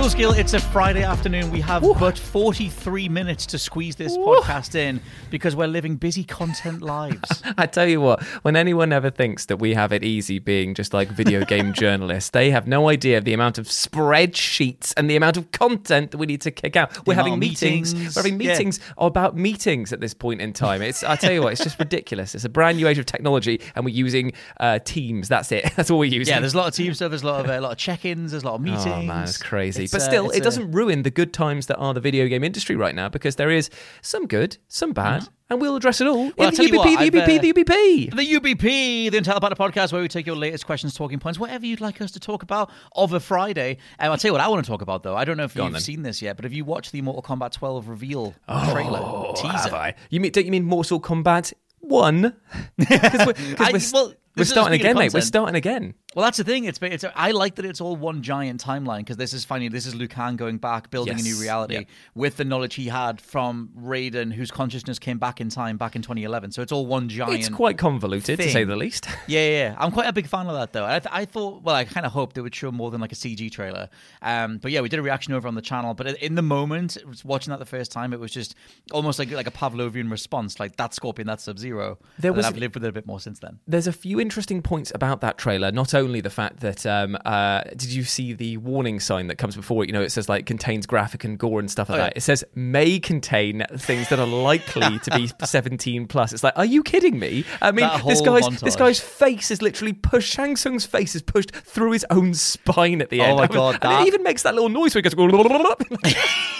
Jules Gill, it's a Friday afternoon. We have but 43 minutes to squeeze this podcast in because we're living busy content lives. I tell you what, when anyone ever thinks that we have it easy being just like video game journalists, they have no idea of the amount of spreadsheets and the amount of content that we need to kick out. We're having meetings. meetings. We're having Yeah. meetings about meetings at this point in time. It's I tell you what, it's just ridiculous. It's a brand new age of technology, and we're using uh, Teams. That's it. That's all we're using. yeah, there's a lot of Teams stuff, there's a lot of, uh, a lot of check ins, there's a lot of meetings. Oh man, it's crazy. It's, but uh, still, it's it doesn't ruin the good times that are the video game industry right now because there is some good, some bad, and we'll address it all. Mm-hmm. Well, in the UBP, what, the UBP, uh, the UBP. The UBP, the Intel Partner Podcast, where we take your latest questions, talking points, whatever you'd like us to talk about of a Friday. Um, I'll tell you what I want to talk about, though. I don't know if on you've seen this yet, but have you watched the Mortal Kombat 12 reveal trailer Oh, teaser? have I? You mean? Don't you mean Mortal Kombat One? Because we're, 'cause I- we're, well, we're starting again, mate. We're starting again. Well, that's the thing. It's, it's I like that it's all one giant timeline because this is funny. This is Liu Kang going back, building a new reality with the knowledge he had from Raiden, whose consciousness came back in time back in 2011. So it's all one giant. It's quite convoluted, to say the least. Yeah, yeah, yeah. I'm quite a big fan of that though. I, th- I thought, well, I kind of hoped they would show more than like a CG trailer. Um, but yeah, we did a reaction over on the channel. But in the moment, watching that the first time, it was just almost like like a Pavlovian response, like that Scorpion, that's Sub Zero. There And was- I've lived with it a bit more since then. There's a few interesting points about that trailer. Not only the fact that, um, uh, did you see the warning sign that comes before it? You know, it says like contains graphic and gore and stuff like Oh, yeah. that. It says may contain things that are likely to be 17 plus. It's like, are you kidding me? I mean, this guy's this guy's face is literally pushed. Shang Tsung's face is pushed through his own spine at the end. Oh end. my I was- God, and that- it even makes that little noise where it goes.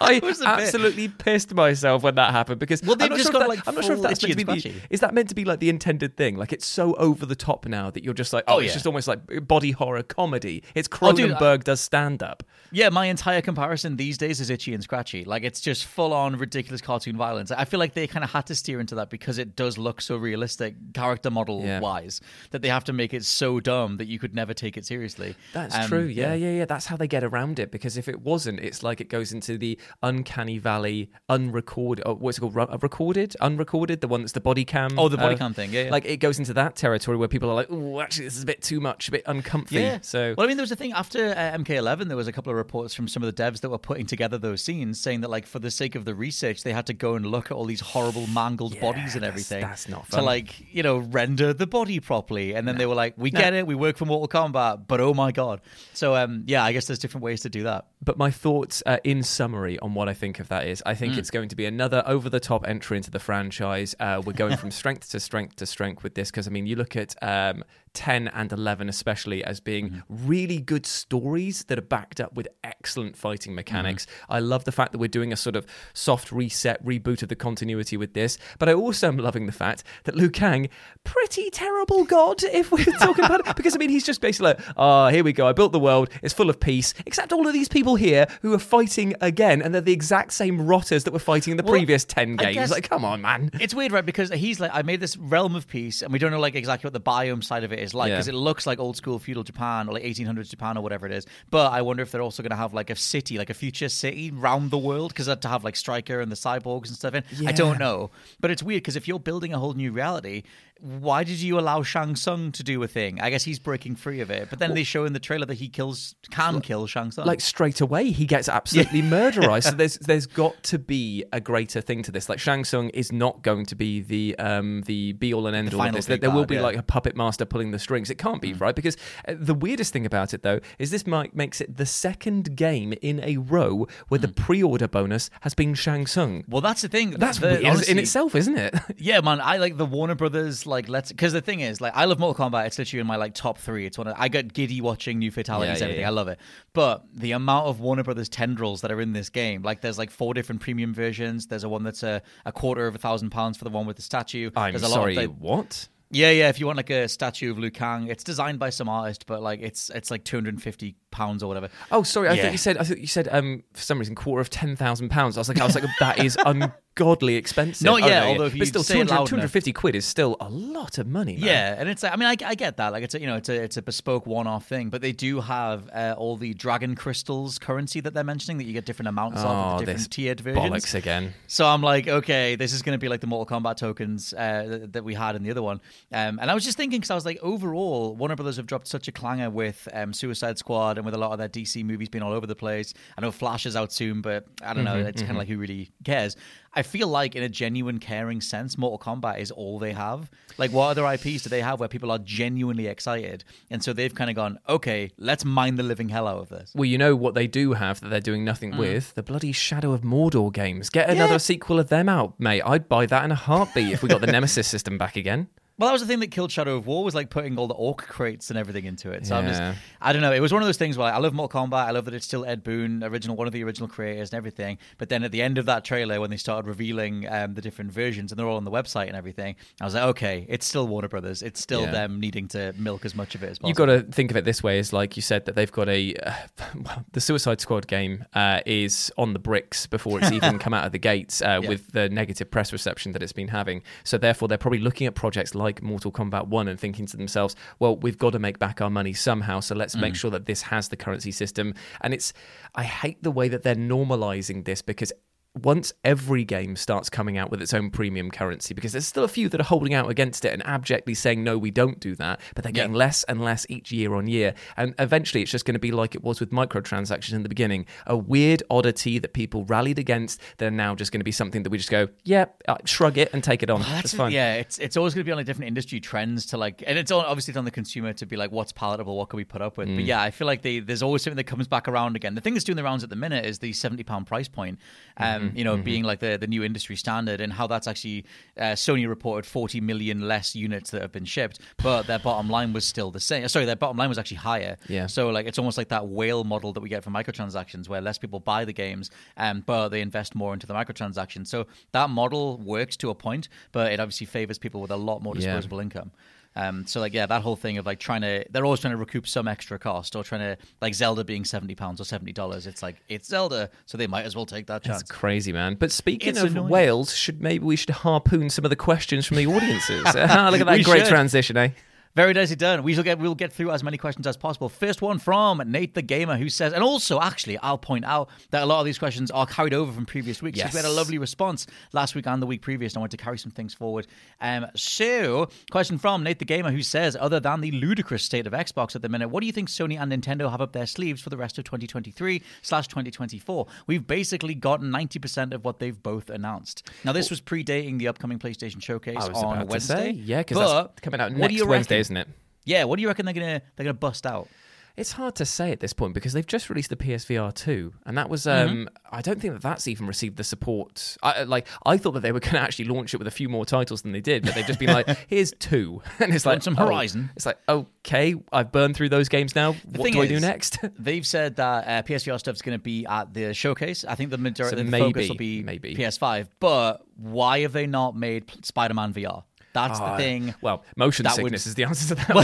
I was a bit- absolutely pissed myself when that happened because Well, they've I'm not just sure if got, that- like, I'm not sure if that's meant to be the, is that meant to be like the intended thing? Like it's so over the top now that you're just like, oh, Oh, it's yeah. just almost like body horror comedy. It's Oh, dude, Cronenberg does stand up. Yeah, my entire comparison these days is itchy and scratchy. Like it's just full on ridiculous cartoon violence. I feel like they kind of had to steer into that because it does look so realistic, character model Yeah. wise, that they have to make it so dumb that you could never take it seriously. That's Um, true. Yeah, yeah, yeah. That's how they get around it. Because if it wasn't, it's like it goes into the uncanny valley, unrecorded. Oh, what's it called? Ru- uh, recorded, unrecorded. The one that's the body cam. Oh, the body cam thing, yeah, yeah. Like it goes into that territory where people are like, oh, actually, this is a bit too much, a bit uncomfy. Yeah. So well, I mean, there was a thing after uh, MK11. There was a couple of reports from some of the devs that were putting together those scenes, saying that like for the sake of the research, they had to go and look at all these horrible mangled Yeah, bodies and everything. that's not to like you know render the body properly. And then they were like, "We get it. We work for Mortal Kombat, but oh my god." So um, yeah, I guess there's different ways to do that. But my thoughts, uh, in summary, on what I think of that is, I Mm. think it's going to be another over-the-top entry into the franchise. Uh, we're going from strength to strength to strength with this because I mean, you look at um, ten and eleven, especially as being Mm-hmm. really good stories that are backed up with excellent fighting mechanics. Mm-hmm. I love the fact that we're doing a sort of soft reset, reboot of the continuity with this. But I also am loving the fact that Liu Kang, pretty terrible god, if we're talking about it, because I mean, he's just basically like, oh, here we go. I built the world. It's full of peace, except all of these people here who are fighting again, and they're the exact same rotters that were fighting in the Well, previous ten games. guess- Like, come on, man. It's weird, right? Because he's like, I made this realm of peace, and we don't know like exactly what the biome side of it is like, Yeah. because it looks like old school feudal Japan or like 1800s Japan or whatever it is. But I wonder if they're also going to have like a city, like a future city round the world, because to have like Striker and the cyborgs and stuff in. I don't know, but it's weird because if you're building a whole new reality, why did you allow Shang Tsung to do a thing? I guess he's breaking free of it. But then they show in the trailer that he kills, can kill Shang Tsung. like straight away he gets absolutely murderized. So there's there's got to be a greater thing to this. Like Shang Tsung is not going to be the um the be all and end all of this. There, there will be yeah. like a puppet master pulling the strings. It can't be right because uh, the weirdest thing about it though is this might makes it the second game in a row where the pre-order bonus has been Shang Tsung. well, that's the thing. That's The- weird in itself, isn't it? Yeah, man, I like the Warner Brothers. Like, let's because the thing is, like, I love Mortal Kombat. It's literally in my like top three. It's one of I get giddy watching new fatalities, Yeah, yeah, everything. yeah. I love it. But the amount of Warner Brothers tendrils that are in this game, like, there's like four different premium versions. There's a one that's a, a quarter of a thousand pounds for the one with the statue. I'm there's a sorry, Lot of, like, what? yeah, yeah. If you want like a statue of Liu Kang, it's designed by some artist, but like it's it's like two hundred and fifty pounds or whatever. Oh, sorry. I Yeah. thought you said. I thought you said. Um, for some reason, quarter of ten thousand pounds. I was like, I was like, that is ungodly expensive. Not Oh, yet, no, although if but still, say it 200 loud enough. 250 quid is still a lot of money. Man. Yeah, and it's I mean I, I get that like it's a you know it's a it's a bespoke one-off thing, but they do have uh, all the dragon crystals currency that they're mentioning that you get different amounts of Oh, this different tiered versions. bollocks again. So I'm like, okay, this is going to be like the Mortal Kombat tokens uh, that, that we had in the other one. Um, and I was just thinking because I was like, overall, Warner Brothers have dropped such a clanger with um, Suicide Squad with a lot of their DC movies being all over the place. I know Flash is out soon, but I don't know. Mm-hmm, it's kind of like who really cares. I feel like, in a genuine caring sense, Mortal Kombat is all they have. Like, what other IPs do they have where people are genuinely excited? And so they've kind of gone, okay, let's mine the living hell out of this. Well, you know what they do have that they're doing Mm. nothing with? The bloody Shadow of Mordor games. Get another sequel of them out, mate. I'd buy that in a heartbeat if we got the Nemesis system back again. Well, that was the thing that killed Shadow of War was like putting all the orc crates and everything into it. So I'm just, I don't know. It was one of those things where I love Mortal Kombat. I love that it's still Ed Boon, original one of the original creators and everything. But then at the end of that trailer, when they started revealing um, the different versions and they're all on the website and everything, I was like, okay, it's still Warner Brothers. It's still Yeah. them needing to milk as much of it as possible. You've got to think of it this way: is like you said that they've got a uh, well, the Suicide Squad game uh, is on the bricks before it's even come out of the gates uh, Yeah. with the negative press reception that it's been having. So therefore, they're probably looking at projects like Mortal Kombat One and thinking to themselves, "Well, we've got to make back our money somehow. So let's Mm. make sure that this has the currency system." And it's I hate the way that they're normalizing this because once every game starts coming out with its own premium currency, because there's still a few that are holding out against it and abjectly saying, no, we don't do that, but they're getting less and less each year on year. And eventually it's just going to be like it was with microtransactions in the beginning a weird oddity that people rallied against. They're now just going to be something that we just go, yeah, uh, shrug it and take it on. That's That's fine. Yeah, it's it's always going to be on like different industry trends to like, and it's all, obviously it's on the consumer to be like, what's palatable, what can we put up with. Mm. But yeah, I feel like they, there's always something that comes back around again. The thing that's doing the rounds at the minute is the seventy pound price point, um, Mm-hmm, you know, being like the the new industry standard, and how that's actually uh, Sony reported forty million less units that have been shipped, but their bottom line was still the same. Sorry, their bottom line was actually higher. Yeah. So like it's almost like that whale model that we get for microtransactions, where less people buy the games, um, but they invest more into the microtransactions. So that model works to a point, but it obviously favors people with a lot more Yeah. disposable income. Um, so like yeah, that whole thing of like trying to they're always trying to recoup some extra cost or trying to like Zelda being seventy pounds or seventy dollars. It's like it's Zelda, so they might as well take that That's chance. crazy, man. But speaking It's of annoying. whales, should maybe we should harpoon some of the questions from the audiences? Ah, Look at that We great should. transition, eh? Very nicely done. We shall get we'll get through as many questions as possible. First one from Nate the Gamer, who says, and also actually, I'll point out that a lot of these questions are carried over from previous weeks. 'cause We had a lovely response last week and the week previous, and I want to carry some things forward. Um, so, question from Nate the Gamer, who says, other than the ludicrous state of Xbox at the minute, what do you think Sony and Nintendo have up their sleeves for the rest of 2023 slash 2024? We've basically gotten 90% of what they've both announced. Now, this was predating the upcoming PlayStation Showcase on Wednesday. say, yeah, because coming out next Wednesday? Isn't it? Yeah, what do you reckon they're gonna they're gonna bust out? It's hard to say at this point because they've just released the PSVR 2, and that was um, Mm-hmm. I don't think that that's even received the support. I, like I thought that they were going to actually launch it with a few more titles than they did, but they've just been like, "Here's two. and it's like some oh. Horizon? It's like okay, I've burned through those games now. what thing do I do next? They've said that uh, PSVR stuff's going to be at the showcase. I think the majority So the maybe- focus will be maybe. PS5. But why have they not made Spider-Man VR? That's the thing. well, motion That would- sickness is the answer to that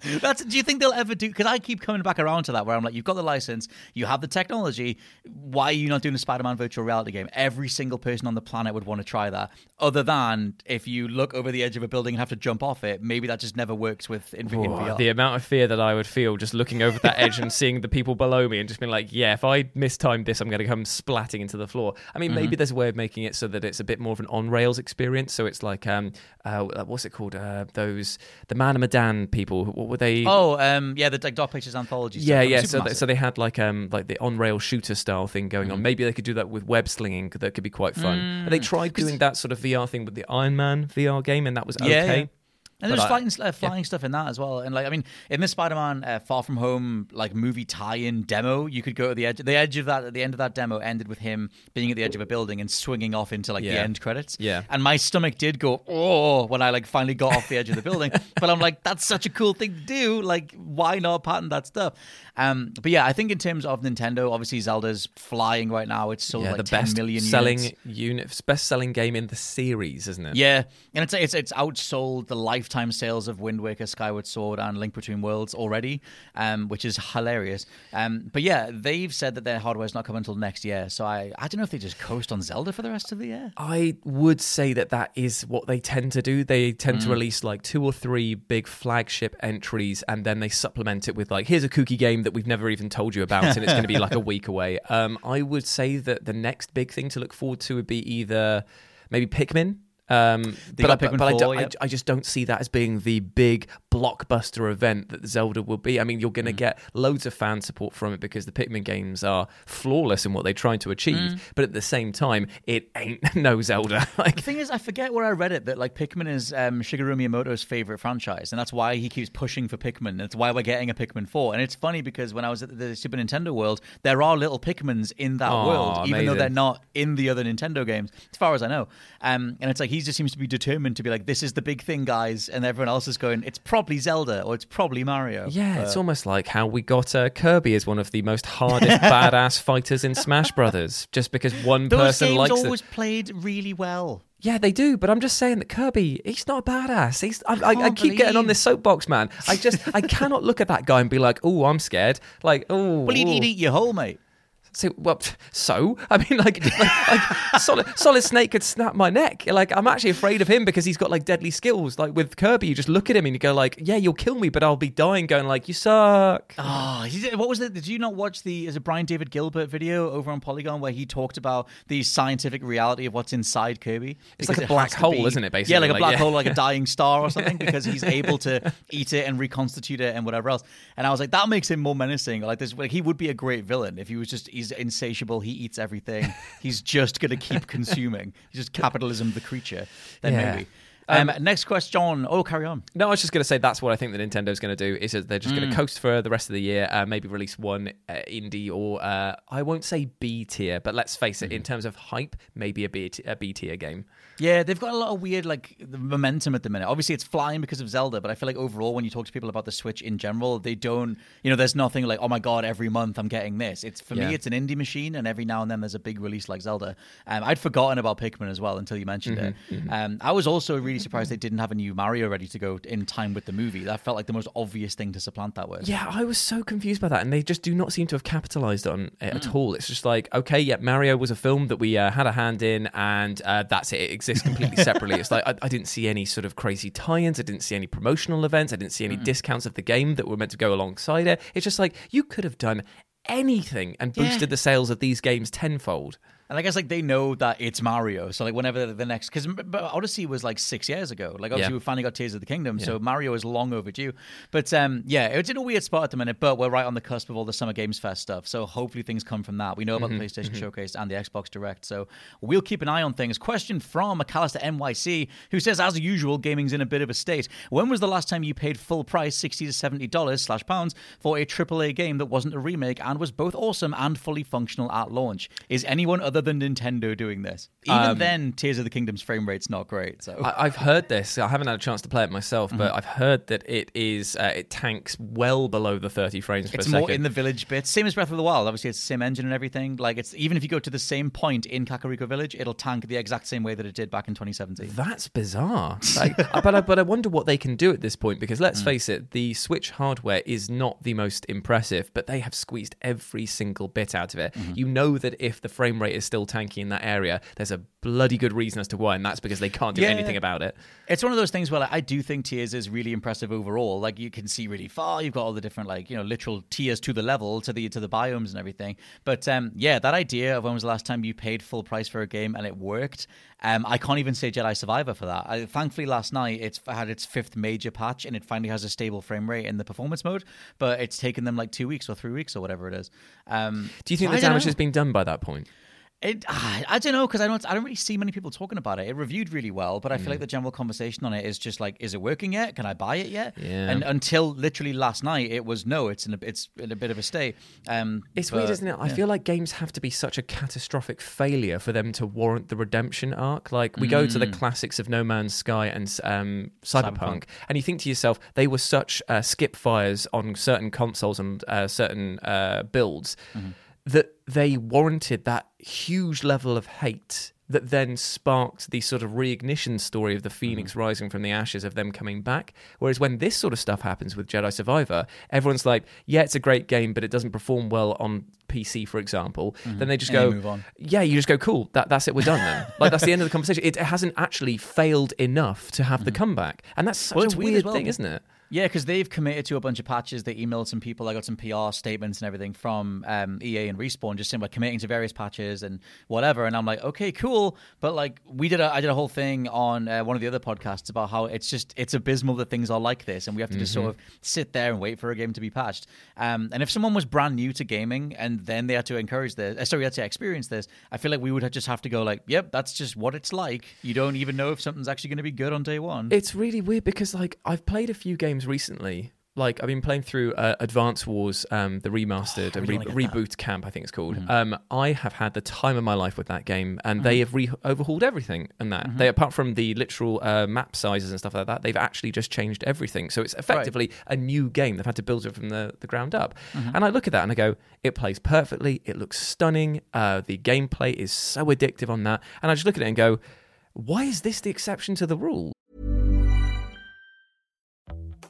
one. That's. Do you think they'll ever do? Because I keep coming back around to that, where I'm like, you've got the license, you have the technology. Why are you not doing a Spider-Man virtual reality game? Every single person on the planet would want to try that. Other than if you look over the edge of a building and have to jump off it, maybe that just never works with in, in VR. the amount of fear that I would feel just looking over that edge and seeing the people below me and just being like, yeah, if I mistimed this, I'm going to come splatting into the floor. I mean, Mm-hmm. maybe there's a way of making it so that it's a bit more of an on rails experience. So it's like um, uh, what's it called? Uh, those the Man of Medan people. What were they? Oh, um, yeah, the like Dark Pictures anthology. yeah, yeah. So, they, so they had like um like the on rail shooter style thing going Mm. on. Maybe they could do that with web slinging. That could be quite fun. And they tried doing that sort of VR thing with the Iron Man VR game, and that was okay. Yeah, yeah. And there's flying, uh, flying stuff in that as well. And like, I mean, in the Spider-Man uh, Far From Home like movie tie-in demo, you could go to the edge. The edge of that, at the end of that demo, ended with him being at the edge of a building and swinging off into like the end credits. Yeah. And my stomach did go oh when I like finally got off the edge of the building. but I'm like, that's such a cool thing to do. Like, why not patent that stuff? Um, but yeah, I think in terms of Nintendo, obviously Zelda's flying right now. It's sold yeah, like the 10 best million selling units. unit, best selling game in the series, isn't it? Yeah, and it's it's it's outsold the lifetime sales of Wind Waker, Skyward Sword, and Link Between Worlds already, um, which is hilarious. Um, but yeah, they've said that their hardware's not coming until next year. So I I don't know if they just coast on Zelda for the rest of the year. I would say that that is what they tend to do. They tend Mm. to release like two or three big flagship entries, and then they supplement it with like, here's a kooky game that we've never even told you about, and it's going to be like a week away. Um, I would say that the next big thing to look forward to would be either maybe Pikmin. Um, but I, but I, 4, don't- I- yep. I just don't see that as being the big blockbuster event that Zelda will be. I mean, you're Mm. going to get loads of fan support from it because the Pikmin games are flawless in what they try to achieve, Mm. but at the same time, it ain't no Zelda. like The thing is, I forget where I read it that like Pikmin is um, Shigeru Miyamoto's favorite franchise, and that's why he keeps pushing for Pikmin. and That's why we're getting a Pikmin four. And it's funny because when I was at the Super Nintendo world, there are little Pikmins in that world, even though they're not in the other Nintendo games, as far as I know. Um, and it's like he just seems to be determined to be like, this is the big thing, guys, and everyone else is going, it's probably Zelda or it's probably Mario. Yeah, it's almost like how we got uh, Kirby as one of the most hardest badass fighters in Smash Brothers, just because one those person games likes always it. played really well. Yeah, they do, but I'm just saying that Kirby, he's not a badass. He's, I, I, I keep getting on this soapbox, man. I just, I cannot look at that guy and be like, oh, I'm scared. Like, oh, Well, he'd, he'd eat your whole, mate. So, well, so I mean, like, like, like solid, solid Snake could snap my neck. Like, I'm actually afraid of him because he's got like deadly skills. Like with Kirby, you just look at him and you go like, yeah, you'll kill me, but I'll be dying. Going like, you suck. Oh, what was it? Did you not watch the is it Brian David Gilbert video over on Polygon where he talked about the scientific reality of what's inside Kirby? It's like a it black hole, be- isn't it, basically? yeah, like a black yeah. hole, like a dying star or something, because he's able to eat it and reconstitute it and whatever else. And I was like, that makes him more menacing. Like this, like he would be a great villain if he was just he's insatiable. He eats everything. he's just gonna keep consuming. He's just capitalism, the creature. Then Yeah. maybe. Um, next question. Oh, carry on. No, I was just going to say that's what I think that Nintendo's going to do is that they're just Mm. going to coast for the rest of the year, uh, maybe release one uh, indie or uh, I won't say B tier, but let's face Mm-hmm. it, in terms of hype, maybe a B, t- a B tier game. Yeah, they've got a lot of weird like the momentum at the minute. Obviously, it's flying because of Zelda, but I feel like overall, when you talk to people about the Switch in general, they don't. You know, there's nothing like, oh my god, every month I'm getting this. It's for Yeah. me, it's an indie machine, and every now and then there's a big release like Zelda. Um, I'd forgotten about Pikmin as well until you mentioned Mm-hmm, it. Um, I was also really surprised they didn't have a new Mario ready to go in time with the movie. That felt like the most obvious thing to supplant that with. Yeah, I was so confused by that, and they just do not seem to have capitalized on it Mm. at all. It's just like, okay, yeah, Mario was a film that we uh, had a hand in, and uh, that's it. It exists completely separately. It's like I, I didn't see any sort of crazy tie-ins. I didn't see any promotional events. I didn't see any mm-hmm. discounts of the game that were meant to go alongside it. It's just like you could have done anything and Yeah. boosted the sales of these games tenfold. And I guess like they know that it's Mario, so like whenever the, next because Odyssey was like six years ago. Like obviously Yeah. we finally got Tears of the Kingdom, so Mario is long overdue. But um, yeah, it's in a weird spot at the minute. But we're right on the cusp of all the Summer Games Fest stuff, so hopefully things come from that. We know about the PlayStation Showcase and the Xbox Direct, so we'll keep an eye on things. Question from McAllister NYC, who says, as usual, gaming's in a bit of a state. When was the last time you paid full price, sixty to seventy dollars slash pounds, for a AAA game that wasn't a remake and was both awesome and fully functional at launch? Is anyone other than Nintendo doing this? Even then, Tears of the Kingdom's frame rate's not great. So I, I've heard this. I haven't had a chance to play it myself, but Mm-hmm. I've heard that it is uh, it tanks well below the thirty frames per it's second. more in the village bit. Same as Breath of the Wild. Obviously, it's the same engine and everything. Like it's even if you go to the same point in Kakariko Village, it'll tank the exact same way that it did back in 2017. That's bizarre. Like, but I, but I wonder what they can do at this point because Mm. let's face it, the Switch hardware is not the most impressive, but they have squeezed every single bit out of it. Mm-hmm. You know that if the frame rate is still tanky in that area, there's a bloody good reason as to why, and that's because they can't do Yeah. anything about it. It's one of those things where like, I do think Tears is really impressive overall. Like you can see really far. You've got all the different like you know literal tiers to the level to the to the biomes and everything. But um, yeah, that idea of when was the last time you paid full price for a game and it worked. Um, I can't even say Jedi Survivor for that. I, thankfully, last night it's had its fifth major patch and it finally has a stable frame rate in the performance mode. But it's taken them like two weeks or three weeks or whatever it is. Um, Do you think so the damage has been done by that point? It, ah, I don't know because I don't. I don't really see many people talking about it. It reviewed really well, but I Mm. feel like the general conversation on it is just like, is it working yet? Can I buy it yet? Yeah. And until literally last night, it was no. It's in a, it's in a bit of a state. Um, It's but, weird, isn't it? I yeah. feel like games have to be such a catastrophic failure for them to warrant the redemption arc. Like we go to the classics of No Man's Sky and um, Cyberpunk, Cyberpunk. and you think to yourself, they were such uh, skip fires on certain consoles and uh, certain uh, builds that they warranted that huge level of hate. That then sparked the sort of reignition story of the Phoenix rising from the ashes of them coming back. Whereas when this sort of stuff happens with Jedi Survivor, everyone's like, yeah, it's a great game, but it doesn't perform well on PC, for example. Then they just And go, yeah, you just go, cool, that, that's it, we're done then. like, that's the end of the conversation. It hasn't actually failed enough to have the comeback. And that's such Well, a weird, weird well. thing, isn't it? Yeah, because they've committed to a bunch of patches. They emailed some people. I got some PR statements and everything from um, EA and Respawn, just saying like committing to various patches and whatever. And I'm like, okay, cool. But like, we did, a, I did a whole thing on uh, one of the other podcasts about how it's just it's abysmal that things are like this, and we have to just sort of sit there and wait for a game to be patched. Um, and if someone was brand new to gaming and then they had to encourage this, uh, sorry, had to experience this, I feel like we would just have to go like, yep, that's just what it's like. You don't even know if something's actually going to be good on day one. It's really weird because like I've played a few games recently. Like I've been playing through uh, Advance Wars, um, the remastered Oh, and really re- wanna that. reboot camp, I think it's called. Mm-hmm. Um, I have had the time of my life with that game, and Mm-hmm. they have re- overhauled everything. And that they, apart from the literal uh, map sizes and stuff like that, they've actually just changed everything. So it's effectively a new game. They've had to build it from the, the ground up. Mm-hmm. And I look at that and I go, it plays perfectly. It looks stunning. Uh, the gameplay is so addictive on that. And I just look at it and go, why is this the exception to the rule?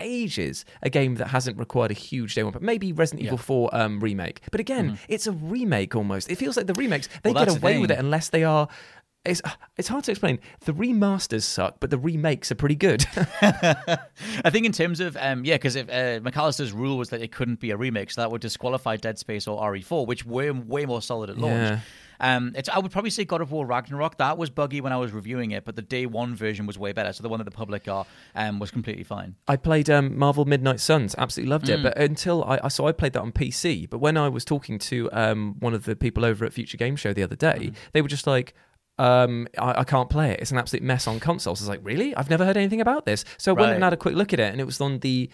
ages a game that hasn't required a huge day one, but maybe Resident Evil 4 um, remake. But again, it's a remake almost. It feels like the remakes they. Well, get that's the away with it unless they are. It's, it's hard to explain. The remasters suck, but the remakes are pretty good. I think in terms of um, yeah, because if uh, McAllister's rule was that it couldn't be a remake, so that would disqualify Dead Space or RE4, which were way more solid at launch. Yeah. Um, it's, I would probably say God of War Ragnarok. That was buggy when I was reviewing it, but the day one version was way better. So the one that the public got um, was completely fine. I played um, Marvel Midnight Suns, absolutely loved Mm. it. But until I, I so I played that on PC. But when I was talking to um, one of the people over at Future Game Show the other day, Mm. they were just like. Um, I, I can't play it. It's an absolute mess on consoles. I was like, really? I've never heard anything about this. So I went and had a quick look at it, and it was on the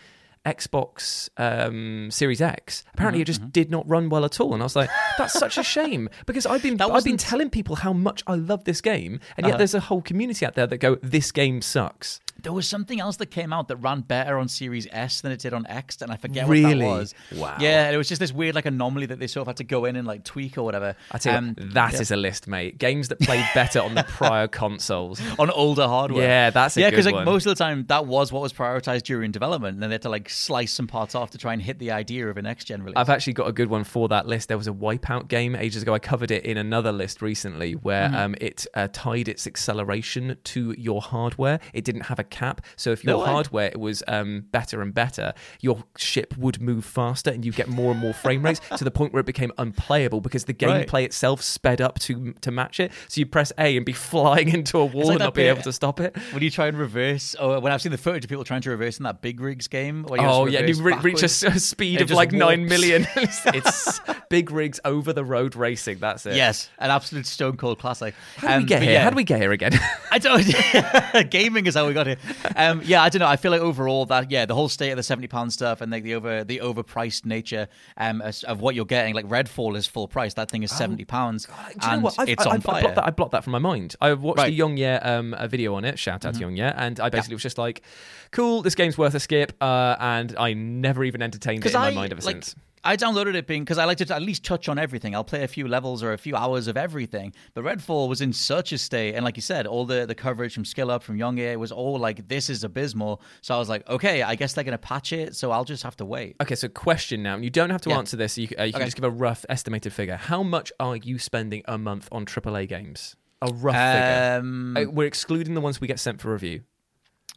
Xbox um, Series X. Apparently, Mm-hmm, it just did not run well at all, and I was like, "That's such a shame." Because I've been I've been telling people how much I love this game, and yet Uh-huh. there's a whole community out there that go, "This game sucks." There was something else that came out that ran better on Series S than it did on X, and I forget Really? what that was. Wow. Yeah, it was just this weird like anomaly that they sort of had to go in and like tweak or whatever. I tell Um, what, that is yeah. a list, mate. Games that played better on the prior consoles. on older hardware. Yeah, that's a yeah, because like one. most of the time that was what was prioritized during development, and then they had to like slice some parts off to try and hit the idea of a next gen release. I've actually got a good one for that list. There was a Wipeout game ages ago. I covered it in another list recently where Mm-hmm. um, it uh, tied its acceleration to your hardware. It didn't have a cap. So if your No hardware was um, better and better, your ship would move faster and you get more and more frame rates to the point where it became unplayable because the Right. gameplay itself sped up to to match it. So you press A and be flying into a wall like and not be able to stop it. when you try and reverse, or when I've seen the footage of people trying to reverse in that Big Rigs game. Oh yeah, you re- reach a, a speed of like nine warps. million. it's, it's big rigs over the road racing. That's it. Yes, an absolute stone cold classic. How did we Um, get here? yeah. How did we get here again? I don't. gaming is how we got here. Um, yeah, I don't know. I feel like overall that yeah, the whole state of the seventy pound stuff and like the over the overpriced nature um, of what you're getting. Like Redfall is full price. That thing is seventy pounds, Oh, Do you know what? I've, it's I, on I, I fire. blocked that. I blocked that from my mind. I watched Right. the YongYea um, a video on it. Shout out to YongYea, and I basically was just like, "Cool, this game's worth a skip," uh, and I never even entertained it in my mind ever like, since. I downloaded it being because I like to at least touch on everything. I'll play a few levels or a few hours of everything. But Redfall was in such a state, and like you said, all the the coverage from Skill Up from Young Air was all like, "This is abysmal." So I was like, "Okay, I guess they're gonna patch it." So I'll just have to wait. Okay, so question now, you don't have to Yeah. answer this. You, uh, you can Okay. just give a rough estimated figure. How much are you spending a month on AAA games? A rough figure. Um, Uh, we're excluding the ones we get sent for review.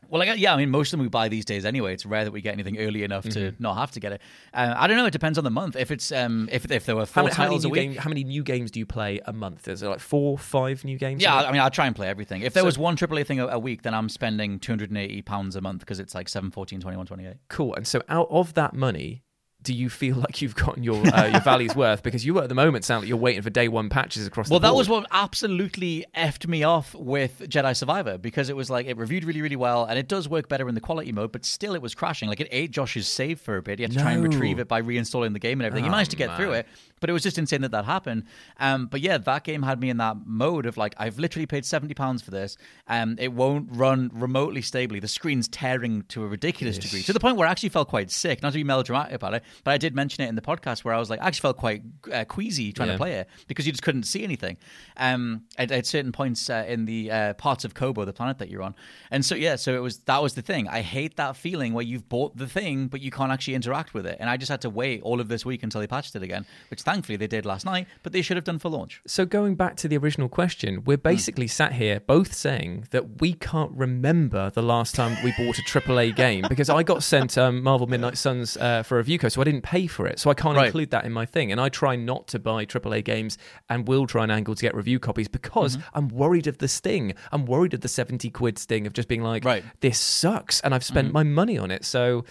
Well, like, yeah, I mean, most of them we buy these days anyway. It's rare that we get anything early enough to Mm-hmm. not have to get it. Uh, I don't know. It depends on the month. If it's um, if if there were How, four how many titles a week, games? How many new games do you play a month? Is it like four, five new games? yeah, I? I mean, I'll try and play everything. If there So- was one AAA thing a, a week, then I'm spending 280 pounds a month because it's like 7, 14, 21, 28. cool. And so, out of that money, do you feel like you've gotten your uh, your value's worth? Because you at the moment sound like you're waiting for day one patches across Well, that was what absolutely effed me off with Jedi Survivor because it was like it reviewed really, really well, and it does work better in the quality mode, but still it was crashing. Like it ate Josh's save for a bit. He had to try and retrieve it by reinstalling the game and everything. he Oh, managed to get through it, but it was just insane that that happened. Um, but yeah, that game had me in that mode of like I've literally paid seventy pounds for this, and it won't run remotely stably. The screen's tearing to a ridiculous degree to the point where I actually felt quite sick. Not to be melodramatic about it, but I did mention it in the podcast where I was like, I actually felt quite uh, queasy trying Yeah. to play it because you just couldn't see anything um, at, at certain points uh, in the uh, parts of Koboh, the planet that you're on. And so yeah, so it was that was the thing. I hate that feeling where you've bought the thing but you can't actually interact with it. And I just had to wait all of this week until they patched it again, which thankfully they did last night. But they should have done for launch. So going back to the original question, we're basically sat here both saying that we can't remember the last time we bought a AAA game because I got sent um, Marvel Midnight Suns uh, for a review code, so I didn't pay for it, so I can't Right. include that in my thing. And I try not to buy AAA games and will try and angle to get review copies because mm-hmm. I'm worried of the sting. I'm worried of the seventy quid sting of just being like, Right. this sucks, and I've spent mm-hmm. my money on it. So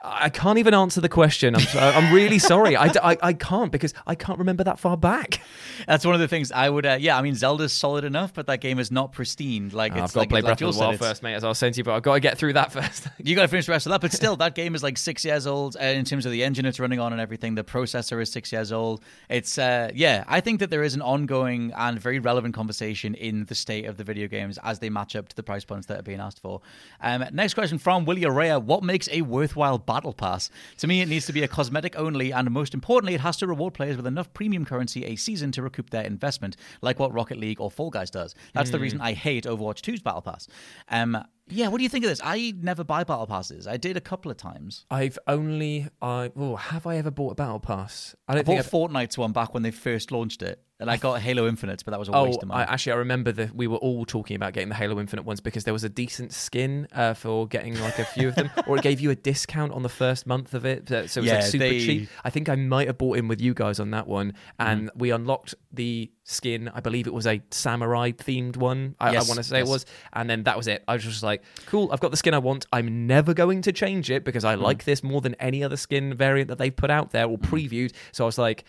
I can't even answer the question. I'm, I'm really sorry. I I can't because I can't remember that far back. That's one of the things I would. Uh, yeah, I mean, Zelda's solid enough, but that game is not pristine. Like it's I've got like, to play Breath Joel of the Wild it's- first, mate, as I was saying to you, but I've got to get through that first. You got to finish the rest of that, but still, that game is like six years old uh, in terms of the engine it's running on and everything. The processor is six years old. It's uh, yeah, I think that there is an ongoing and very relevant conversation in the state of the video games as they match up to the price points that are being asked for. Um, next question from Willie Rea: What makes a worthwhile battle pass? To me, it needs to be a cosmetic only, and most importantly, it has to reward players with enough premium currency a season to recoup their investment, like what Rocket League or Fall Guys does. That's the reason I hate Overwatch 2's battle pass. Um, yeah, what do you think of this? I never buy battle passes. I did a couple of times. I've only, I oh, have I ever bought a battle pass? I I don't think bought I've, Fortnite's one back when they first launched it, and I got Halo Infinite, but that was a Oh, waste of I, money. actually, I remember that we were all talking about getting the Halo Infinite ones because there was a decent skin uh, for getting like a few of them, or it gave you a discount on the first month of it, so it was Yeah, like super they- cheap. I think I might have bought in with you guys on that one, and Mm-hmm. we unlocked the skin. I believe it was a samurai themed one. I, Yes, I want to say yes. it was, and then that was it. I was just like, cool, I've got the skin I want. I'm never going to change it because I Mm. like this more than any other skin variant that they've put out there or previewed. So I was like.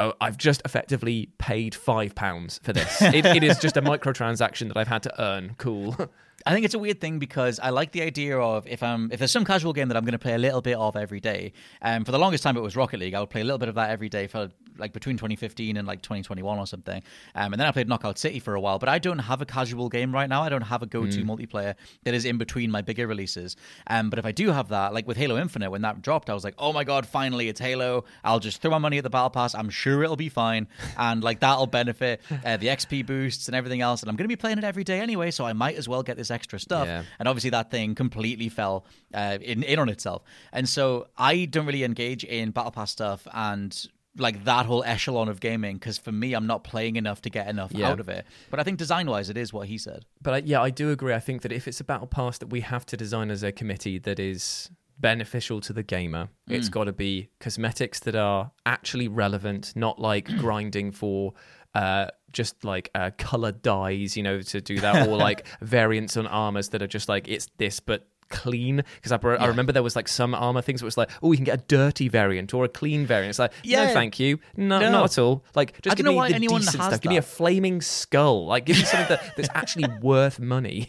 Oh, I've just effectively paid five pounds for this. It, it is just a microtransaction that I've had to earn. Cool. I think it's a weird thing because I like the idea of if I'm if there's some casual game that I'm going to play a little bit of every day. Um, for the longest time it was Rocket League. I would play a little bit of that every day for like between 2015 and like 2021 or something. Um, and then I played Knockout City for a while. But I don't have a casual game right now. I don't have a go-to multiplayer that is in between my bigger releases. Um, but if I do have that, like with Halo Infinite, when that dropped, I was like, oh my god, finally it's Halo. I'll just throw my money at the battle pass. I'm sure it'll be fine, and like that'll benefit uh, the XP boosts and everything else. And I'm going to be playing it every day anyway, so I might as well get this extra stuff. Yeah. And obviously, that thing completely fell uh, in in on itself. And so I don't really engage in battle pass stuff and like that whole echelon of gaming because for me, I'm not playing enough to get enough Yeah. out of it. But I think design wise, it is what he said. But I, yeah, I do agree. I think that if it's a battle pass that we have to design as a committee that is beneficial to the gamer, it's got to be cosmetics that are actually relevant, not like grinding for uh, just like uh, color dyes, you know, to do that, or like variants on armors that are just like it's this, but clean because I, I remember there was like some armor things that was like oh we can get a dirty variant or a clean variant. It's like no Yeah. thank you. No, No. not at all. Like just give me the decent stuff. Give me a flaming skull. Like give me something that, that's actually worth money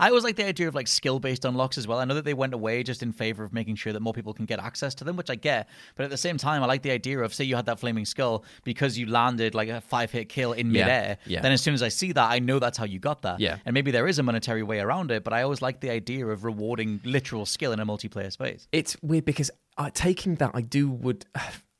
I always like the idea of like skill based unlocks as well. I know that they went away just in favor of making sure that more people can get access to them, which I get. But at the same time, I like the idea of say you had that flaming skull because you landed like a five hit kill in Yeah, midair. yeah. Then as soon as I see that, I know that's how you got that. Yeah. And maybe there is a monetary way around it, but I always like the idea of rewarding literal skill in a multiplayer space. it's weird because uh, taking that, I do would.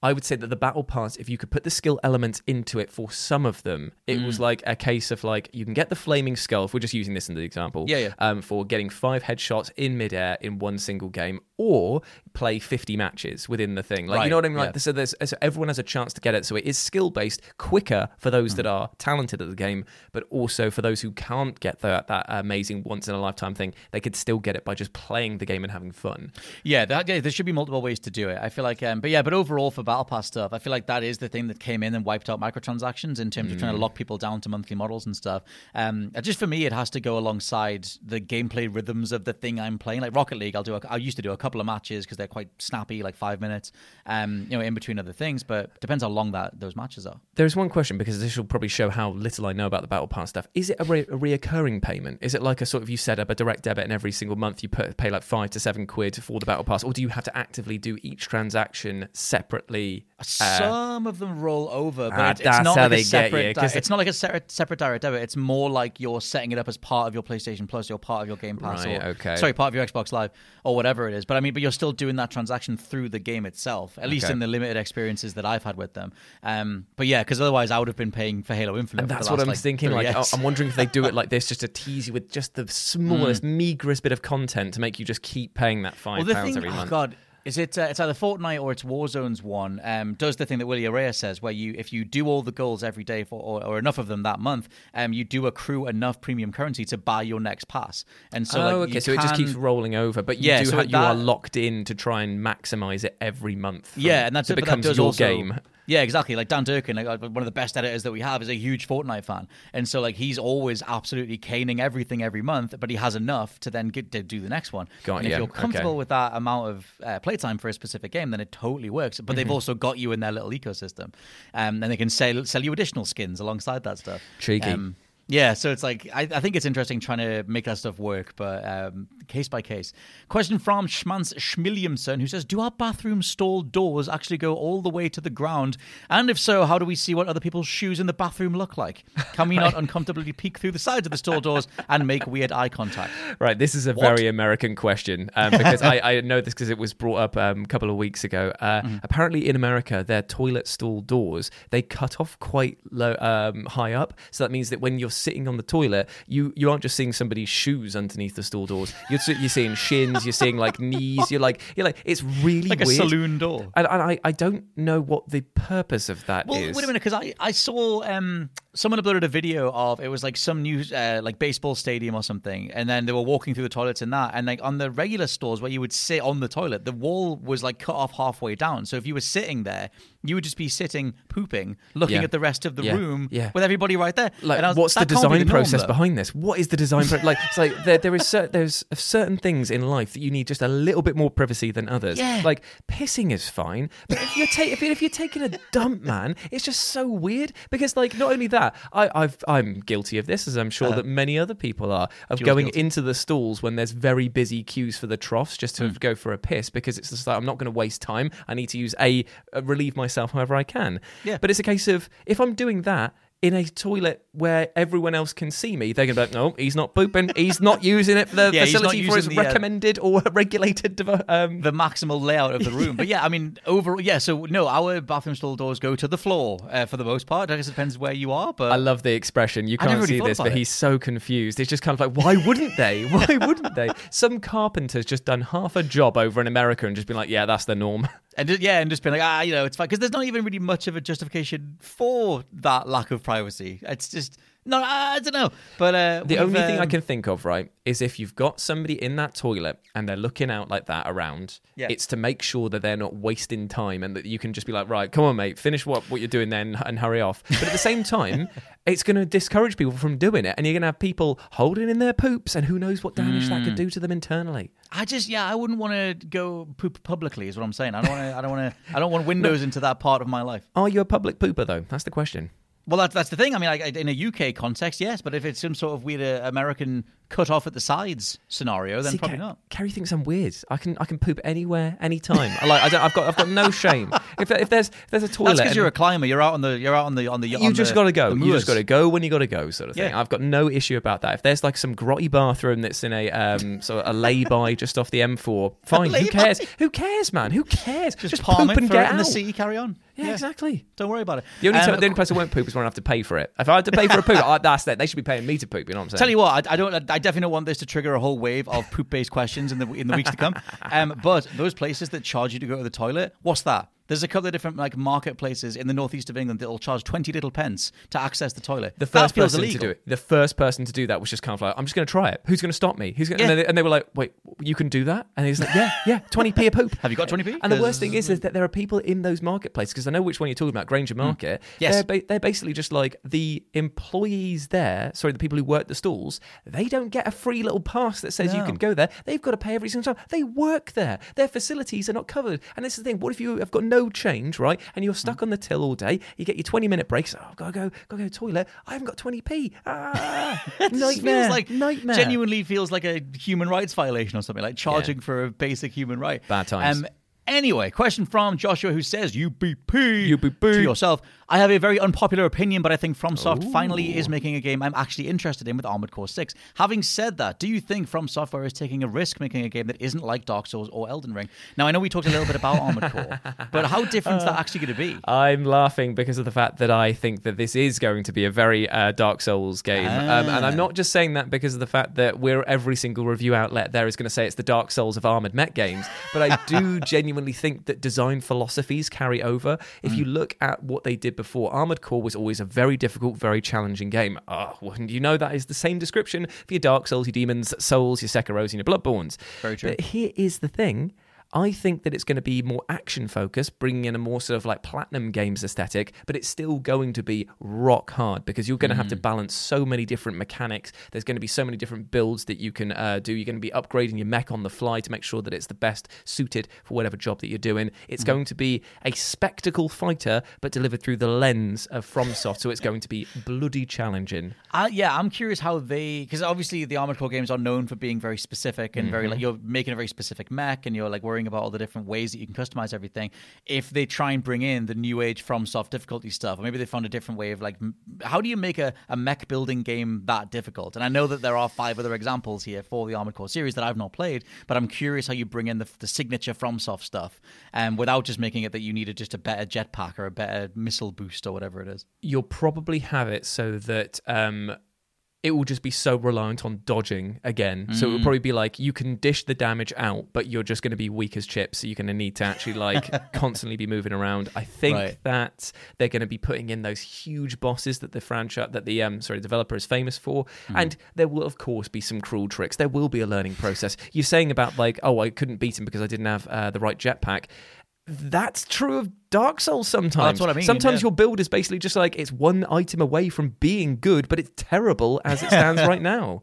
I would say that the battle pass, if you could put the skill elements into it for some of them, it Mm. was like a case of like you can get the flaming skull. If we're just using this in the example, Yeah, yeah. Um, for getting five headshots in midair in one single game, or play fifty matches within the thing. Like you know what I mean? Like yeah. so, there's so everyone has a chance to get it. So it is skill based, quicker for those Mm. that are talented at the game, but also for those who can't get that that amazing once in a lifetime thing, they could still get it by just playing the game and having fun. Yeah, that, yeah, there should be multiple ways to do it. I feel like, um, but yeah, but overall for Battle Pass stuff, I feel like that is the thing that came in and wiped out microtransactions in terms of Mm. trying to lock people down to monthly models and stuff. Um, just for me, it has to go alongside the gameplay rhythms of the thing I'm playing. Like Rocket League, I'll do. A, I used to do a couple of matches because they're quite snappy, like five minutes, um, you know, in between other things. But depends how long that those matches are. There's one question because this will probably show how little I know about the battle pass stuff. Is it a, re- a reoccurring payment? Is it like a sort of you set up a direct debit and every single month you put, pay like five to seven quid for the battle pass, or do you have to actively do each transaction separately? Uh, Some of them roll over, but Ah, it's, it's not how like they a get separate. you, di- it's not like a separate, separate direct debit. It's more like you're setting it up as part of your PlayStation Plus, or part of your Game Pass, Right, or okay. sorry, part of your Xbox Live, or whatever it is. But I mean, but you're still doing that transaction through the game itself, at least Okay. in the limited experiences that I've had with them. Um, but yeah, because otherwise I would have been paying for Halo Infinite. and that's what I'm like, thinking. Like, oh. I'm wondering if they do it like this, just to tease you with just the smallest, meagrest bit of content to make you just keep paying that five well, pounds thing, every oh month. God, is it? Uh, it's either Fortnite or it's Warzone's one. Um, does the thing that Willie Arrea says, where you, if you do all the goals every day for, or, or enough of them that month, um, you do accrue enough premium currency to buy your next pass. And so, oh, like, okay. So it just keeps rolling over, but you Yeah, do so ha- you are locked in to try and maximize it every month. Yeah, and that's so it. that becomes does your also, game. Yeah, exactly. Like Dan Durkin, like uh, one of the best editors that we have, is a huge Fortnite fan, and so like he's always absolutely caning everything every month, but he has enough to then get to do the next one. Got and if ya. you're comfortable Okay. with that amount of uh, playtime for a specific game, then it totally works. But Mm-hmm. they've also got you in their little ecosystem, um, and they can sell sell you additional skins alongside that stuff. Cheeky. Um, yeah, so it's like I, I think it's interesting trying to make that stuff work, but um, case by case. Question from Schmans Schmilliamson, who says, "Do our bathroom stall doors actually go all the way to the ground? And if so, how do we see what other people's shoes in the bathroom look like? Can we not uncomfortably peek through the sides of the stall doors and make weird eye contact?" Right, this is a very American question um, because I, I know this because it was brought up um, a couple of weeks ago. Uh, Mm-hmm. Apparently, in America, their toilet stall doors they cut off quite low, um, high up, so that means that when you're sitting on the toilet, you you aren't just seeing somebody's shoes underneath the stall doors. You're you're seeing shins, you're seeing like knees. You're like you're like it's really Like a weird. saloon door. And, and I, I don't know what the purpose of that is. Well, wait a minute, because I, I saw um, someone uploaded a video of it was like some new uh, like baseball stadium or something, and then they were walking through the toilets in that, and like on the regular stores where you would sit on the toilet, the wall was like cut off halfway down. So if you were sitting there, you would just be sitting pooping, looking Yeah. at the rest of the Yeah. room Yeah. with everybody right there. like And was- what's the be design norm, process though. behind this what is the design pro- like it's like there, there is cer- there's certain things in life that you need just a little bit more privacy than others Yeah. like pissing is fine but if you're, ta- if, if you're taking a dump man it's just so weird because like not only that I, I've, i'm guilty of this as i'm sure that many other people are of going guilty. into the stalls when there's very busy queues for the troughs just to go for a piss because it's just like i'm not going to waste time i need to use a uh, relieve myself however i can Yeah. but it's a case of if I'm doing that in a toilet where everyone else can see me, they're going to be like, no, he's not pooping. He's not using it for the Yeah, facility for his the, uh, recommended or regulated. Um, the maximal layout of the room. But yeah, I mean, overall, yeah. So no, our bathroom stall doors go to the floor uh, for the most part. I guess it depends where you are, but I love the expression. You can't really see this, but it. he's so confused. It's just kind of like, why wouldn't they? Why wouldn't they? Some carpenter's just done half a job over in America and just been like, yeah, that's the norm. And yeah, and just being like, ah, you know, it's fine because there's not even really much of a justification for that lack of privacy. It's just no, I don't know. But uh, The only thing I um, can think of, right, is if you've got somebody in that toilet and they're looking out like that around, Yeah. it's to make sure that they're not wasting time and that you can just be like, right, come on, mate, finish what, what you're doing then and hurry off. But at the same time, it's going to discourage people from doing it. And you're going to have people holding in their poops and who knows what damage that Mm. could do to them internally. I just yeah, I wouldn't want to go poop publicly. Is what I'm saying. I don't want to. I don't want to. I don't want windows into that part of my life. Are you a public pooper, though? That's the question. Well, that's that's the thing. I mean, like in a UK context, yes, but if it's some sort of weird uh, American cut off at the sides scenario, then See, probably not. Carrie thinks I'm weird. I can I can poop anywhere, anytime. I like. I don't, I've got I've got no shame. If, if there's if there's a toilet, That's because you're a climber. You're out on the. You're out on the on the. you on just the- got to go. You just got to go when you got to go, sort of thing. Yeah. I've got no issue about that. If there's like some grotty bathroom that's in a um sort of a lay-by just off the M4, fine. Who cares? Who cares, man? Who cares? Just, poop palm it, and get it in the out. sea, carry on. Yeah, exactly. Don't worry about it. The only, Um, time, the only person who won't poop is when I have to pay for it. If I had to pay for a poop, I, that's that. They should be paying me to poop. You know what I'm saying? Tell you what, I, I don't. I definitely don't want this to trigger a whole wave of poop-based questions in the in the weeks to come. Um, but those places that charge you to go to the toilet, what's that? There's a couple of different like marketplaces in the northeast of England that will charge twenty little pence to access the toilet. The first person illegal. to do it. The first person to do that was just kind of like, I'm just going to try it. Who's going to stop me? Who's going? Yeah. And, they, and they were like, Wait, you can do that? And he's like, Yeah, yeah, 20p a poop. Have you got 20p? And the worst thing is, is that there are people in those marketplaces because I know which one you're talking about, Grainger Market. Hmm. Yes. they're, ba- they're basically just like the employees there. Sorry, the people who work the stalls. They don't get a free little pass that says you can go there. They've got to pay every single time. They work there. Their facilities are not covered. And this is the thing. What if you have got no change, right? And you're stuck on the till all day. You get your 20 minute breaks. Oh, I've gotta go, gotta go to the toilet. I haven't got 20p. Ah, It nightmare. feels like nightmare. Genuinely feels like a human rights violation or something like charging for a basic human right. Bad times. Um, anyway, question from Joshua who says UBP UBP. to yourself. I have a very unpopular opinion, but I think FromSoft finally is making a game I'm actually interested in with Armored Core 6. Having said that, do you think From Software is taking a risk making a game that isn't like Dark Souls or Elden Ring? Now, I know we talked a little bit about Armored Core, but how different is that actually going to be? I'm laughing because of the fact that I think that this is going to be a very uh, Dark Souls game. Um, and I'm not just saying that because of the fact that we're every single review outlet there is going to say it's the Dark Souls of Armored Mech games. But I do genuinely think that design philosophies carry over. If you mm. look at what they did before, Armored Core was always a very difficult, very challenging game. Oh, well, you know that is the same description for your Dark Souls, your Demons, Souls, your Sekiros, and your Bloodbornes. Very true. But here is the thing. I think that it's going to be more action focused, bringing in a more sort of like platinum games aesthetic, but it's still going to be rock hard because you're going to have to balance so many different mechanics. There's going to be so many different builds that you can uh, do. You're going to be upgrading your mech on the fly to make sure that it's the best suited for whatever job that you're doing. It's going to be a spectacle fighter, but delivered through the lens of FromSoft, so it's going to be bloody challenging. Uh, yeah, I'm curious how they because obviously the Armored Core games are known for being very specific and very like you're making a very specific mech and you're like worrying about all the different ways that you can customize everything. If they try and bring in the new age FromSoft difficulty stuff, or maybe they found a different way of like, how do you make a, a mech building game that difficult? And I know that there are five other examples here for the Armored Core series that I've not played, but I'm curious how you bring in the, the signature FromSoft stuff, um, without just making it that you needed just a better jetpack or a better missile boost or whatever it is. you'll probably have it so that um, it will just be so reliant on dodging again. So it will probably be like you can dish the damage out, but you're just going to be weak as chips. So you're going to need to actually like constantly be moving around. I think Right. that they're going to be putting in those huge bosses that the franchise that the um sorry developer is famous for, and there will of course be some cruel tricks. There will be a learning process. You're saying about like oh I couldn't beat him because I didn't have uh, the right jetpack. That's true of Dark Souls sometimes. what I mean, Sometimes yeah. your build is basically just like it's one item away from being good, but it's terrible as it stands right now.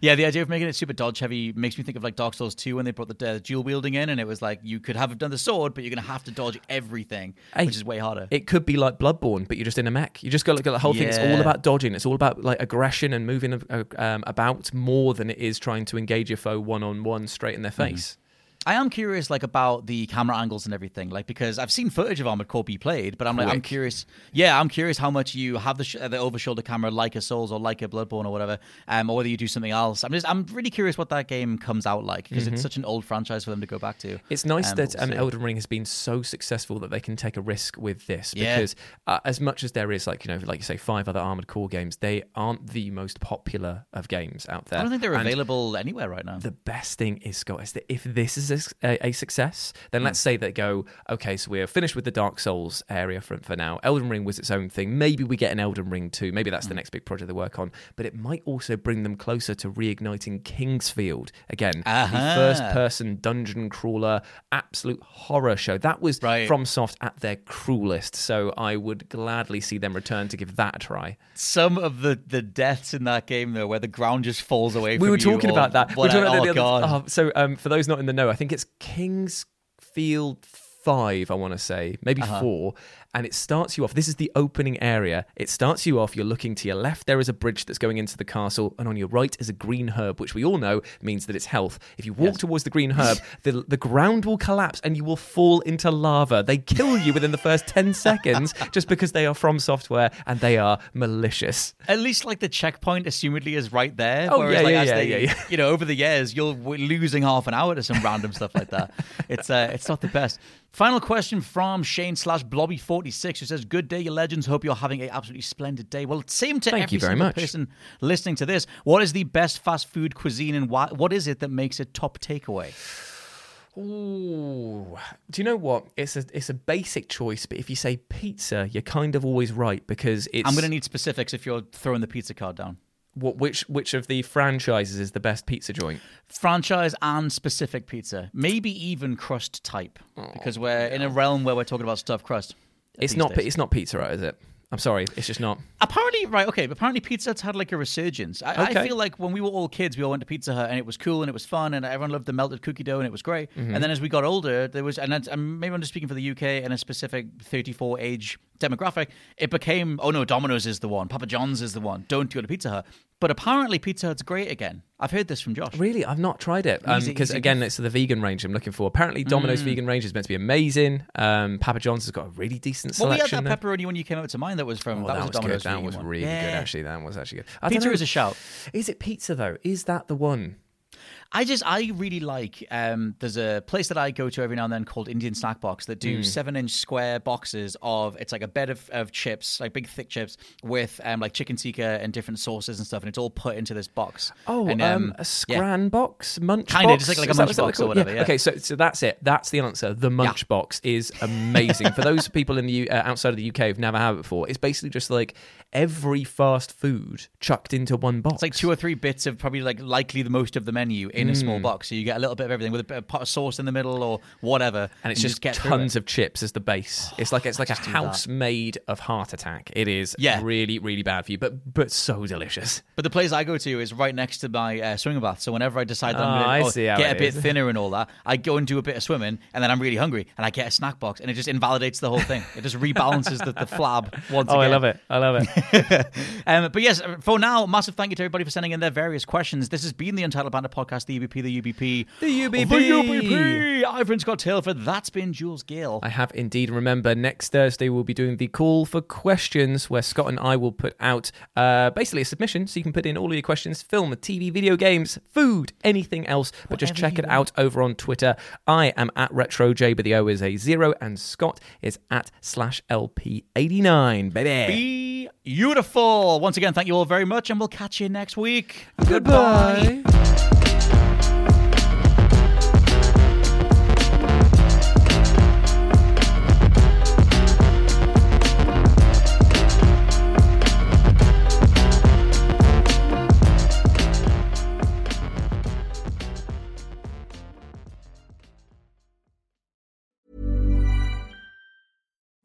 Yeah, the idea of making it super dodge heavy makes me think of like Dark Souls 2 when they brought the uh, dual wielding in, and it was like you could have done the sword, but you're going to have to dodge everything, Hey, which is way harder. It could be like Bloodborne, but you're just in a mech. You just got like the whole thing. It's all about dodging. It's all about like aggression and moving uh, um, about more than it is trying to engage your foe one on one straight in their Mm-hmm. face. I am curious, like about the camera angles and everything, like because I've seen footage of Armored Core be played, but I'm like, I'm curious. Yeah, I'm curious how much you have the sh- the over shoulder camera like a Souls or like a Bloodborne or whatever, um, or whether you do something else. I'm just, I'm really curious what that game comes out like because it's such an old franchise for them to go back to. Mm-hmm. It's nice Um, that um. Elden Ring has been so successful that they can take a risk with this Yeah. because uh, as much as there is like you know like you say five other Armored Core games, they aren't the most popular of games out there. I don't think they're And available anywhere right now. the best thing is Scott is that if this is a, a, a success, then let's hmm. say they go, okay, so we're finished with the Dark Souls area for, for now. Elden Ring was its own thing. Maybe we get an Elden Ring too. Maybe that's the hmm. next big project they work on. But it might also bring them closer to reigniting King's Field again, Aha. the uh-huh. first-person dungeon crawler, absolute horror show. That was Right. FromSoft at their cruelest. So I would gladly see them return to give that a try. Some of the, the deaths in that game though, where the ground just falls away. we from were you talking about that. We were talking about oh the other- god! oh, so, um, for those not in the know, I think it's King's Field Five. I want to say maybe Uh-huh. four, and it starts you off. This is the opening area. It starts you off. You're looking to your left. There is a bridge that's going into the castle, and on your right is a green herb, which we all know means that it's health. If you walk towards the green herb, the the ground will collapse and you will fall into lava. They kill you within the first ten seconds just because they are FromSoftware and they are malicious. At least like the checkpoint, assumedly, is right there. Oh, whereas, yeah, like, yeah, as yeah, they, yeah, yeah. You know, over the years, you're losing half an hour to some random stuff like that. It's uh, it's not the best. Final question from Shane slash Blobby forty six, who says, "Good day, you legends. Hope you're having a absolutely splendid day." Well, same to Thank every you very single much. person listening to this. What is the best fast food cuisine, and why, what is it that makes it top takeaway? Ooh. Do you know what? It's a it's a basic choice, but if you say pizza, you're kind of always right because it's I'm going to need specifics if you're throwing the pizza card down. what which which of the franchises is the best pizza joint? franchise and specific pizza, maybe even crust type, because we're in a realm where we're talking about stuffed crust. It's not days. it's not pizza, right? Is it? I'm sorry, it's just not. Apparently, right? Okay, but apparently, Pizza Hut's had like a resurgence. I, I feel like when we were all kids, we all went to Pizza Hut, and it was cool and it was fun, and everyone loved the melted cookie dough, and it was great. Mm-hmm. And then as we got older, there was, and and maybe I'm just speaking for the UK and a specific 34 age demographic. It became, oh no, Domino's is the one, Papa John's is the one. Don't go to Pizza Hut. But apparently, Pizza Hut's great again. I've heard this from Josh. Really, I've not tried it because easy again, it's the vegan range I'm looking for. Apparently, Domino's vegan range is meant to be amazing. Um, Papa John's has got a really decent selection. Well, we had that there. pepperoni when you came out to mind. That was from Oh, that, that, was, was Domino's good. That was one. really good. Yeah. Actually, that was actually good. I Pizza is a shout. Is it pizza though? Is that the one? I just I really like um there's a place that I go to every now and then called Indian Snack Box that Mm. do seven inch square boxes of it's like a bed of, of chips, like big thick chips with um like chicken tikka and different sauces and stuff, and it's all put into this box. Oh, and, um, a yeah. scran box, munch Kinda, just like- like a munch box or whatever, yeah. Okay, so so that's it. That's the answer. The munch box is amazing. For those people in the uh, outside of the UK who've never had it before, it's basically just like every fast food chucked into one box. It's like two or three bits of probably like likely the most of the menu in a small Mm. box. So you get a little bit of everything with a bit of pot of sauce in the middle or whatever, and it's just, get tons of chips as the base. It's like it's like a just house made of heart attack. It is Yeah. really really bad for you, but but so delicious. But the place I go to is right next to my uh, swimming bath. So whenever I decide that Oh, I'm going see to get a bit is. thinner and all that, I go and do a bit of swimming, and then I'm really hungry, and I get a snack box, and it just invalidates the whole thing. It just rebalances the, the flab once Oh, again. I love it! I love it. um, but yes, for now, massive thank you to everybody for sending in their various questions. This has been the Untitled Banter podcast, the UBP, the UBP, The UBP. the UBP. I've been Scott Tailford. That's been Jules Gill. I have indeed. Remember, next Thursday we'll be doing the call for questions, where Scott and I will put out uh, basically a submission, so you can put in all of your questions: film, TV, video games, food, anything else. But just check it out over on Twitter. I am at RetroJ, but the O is a zero, and Scott is at slash LP89. Baby. Be beautiful. Once again, thank you all very much, and we'll catch you next week. Goodbye.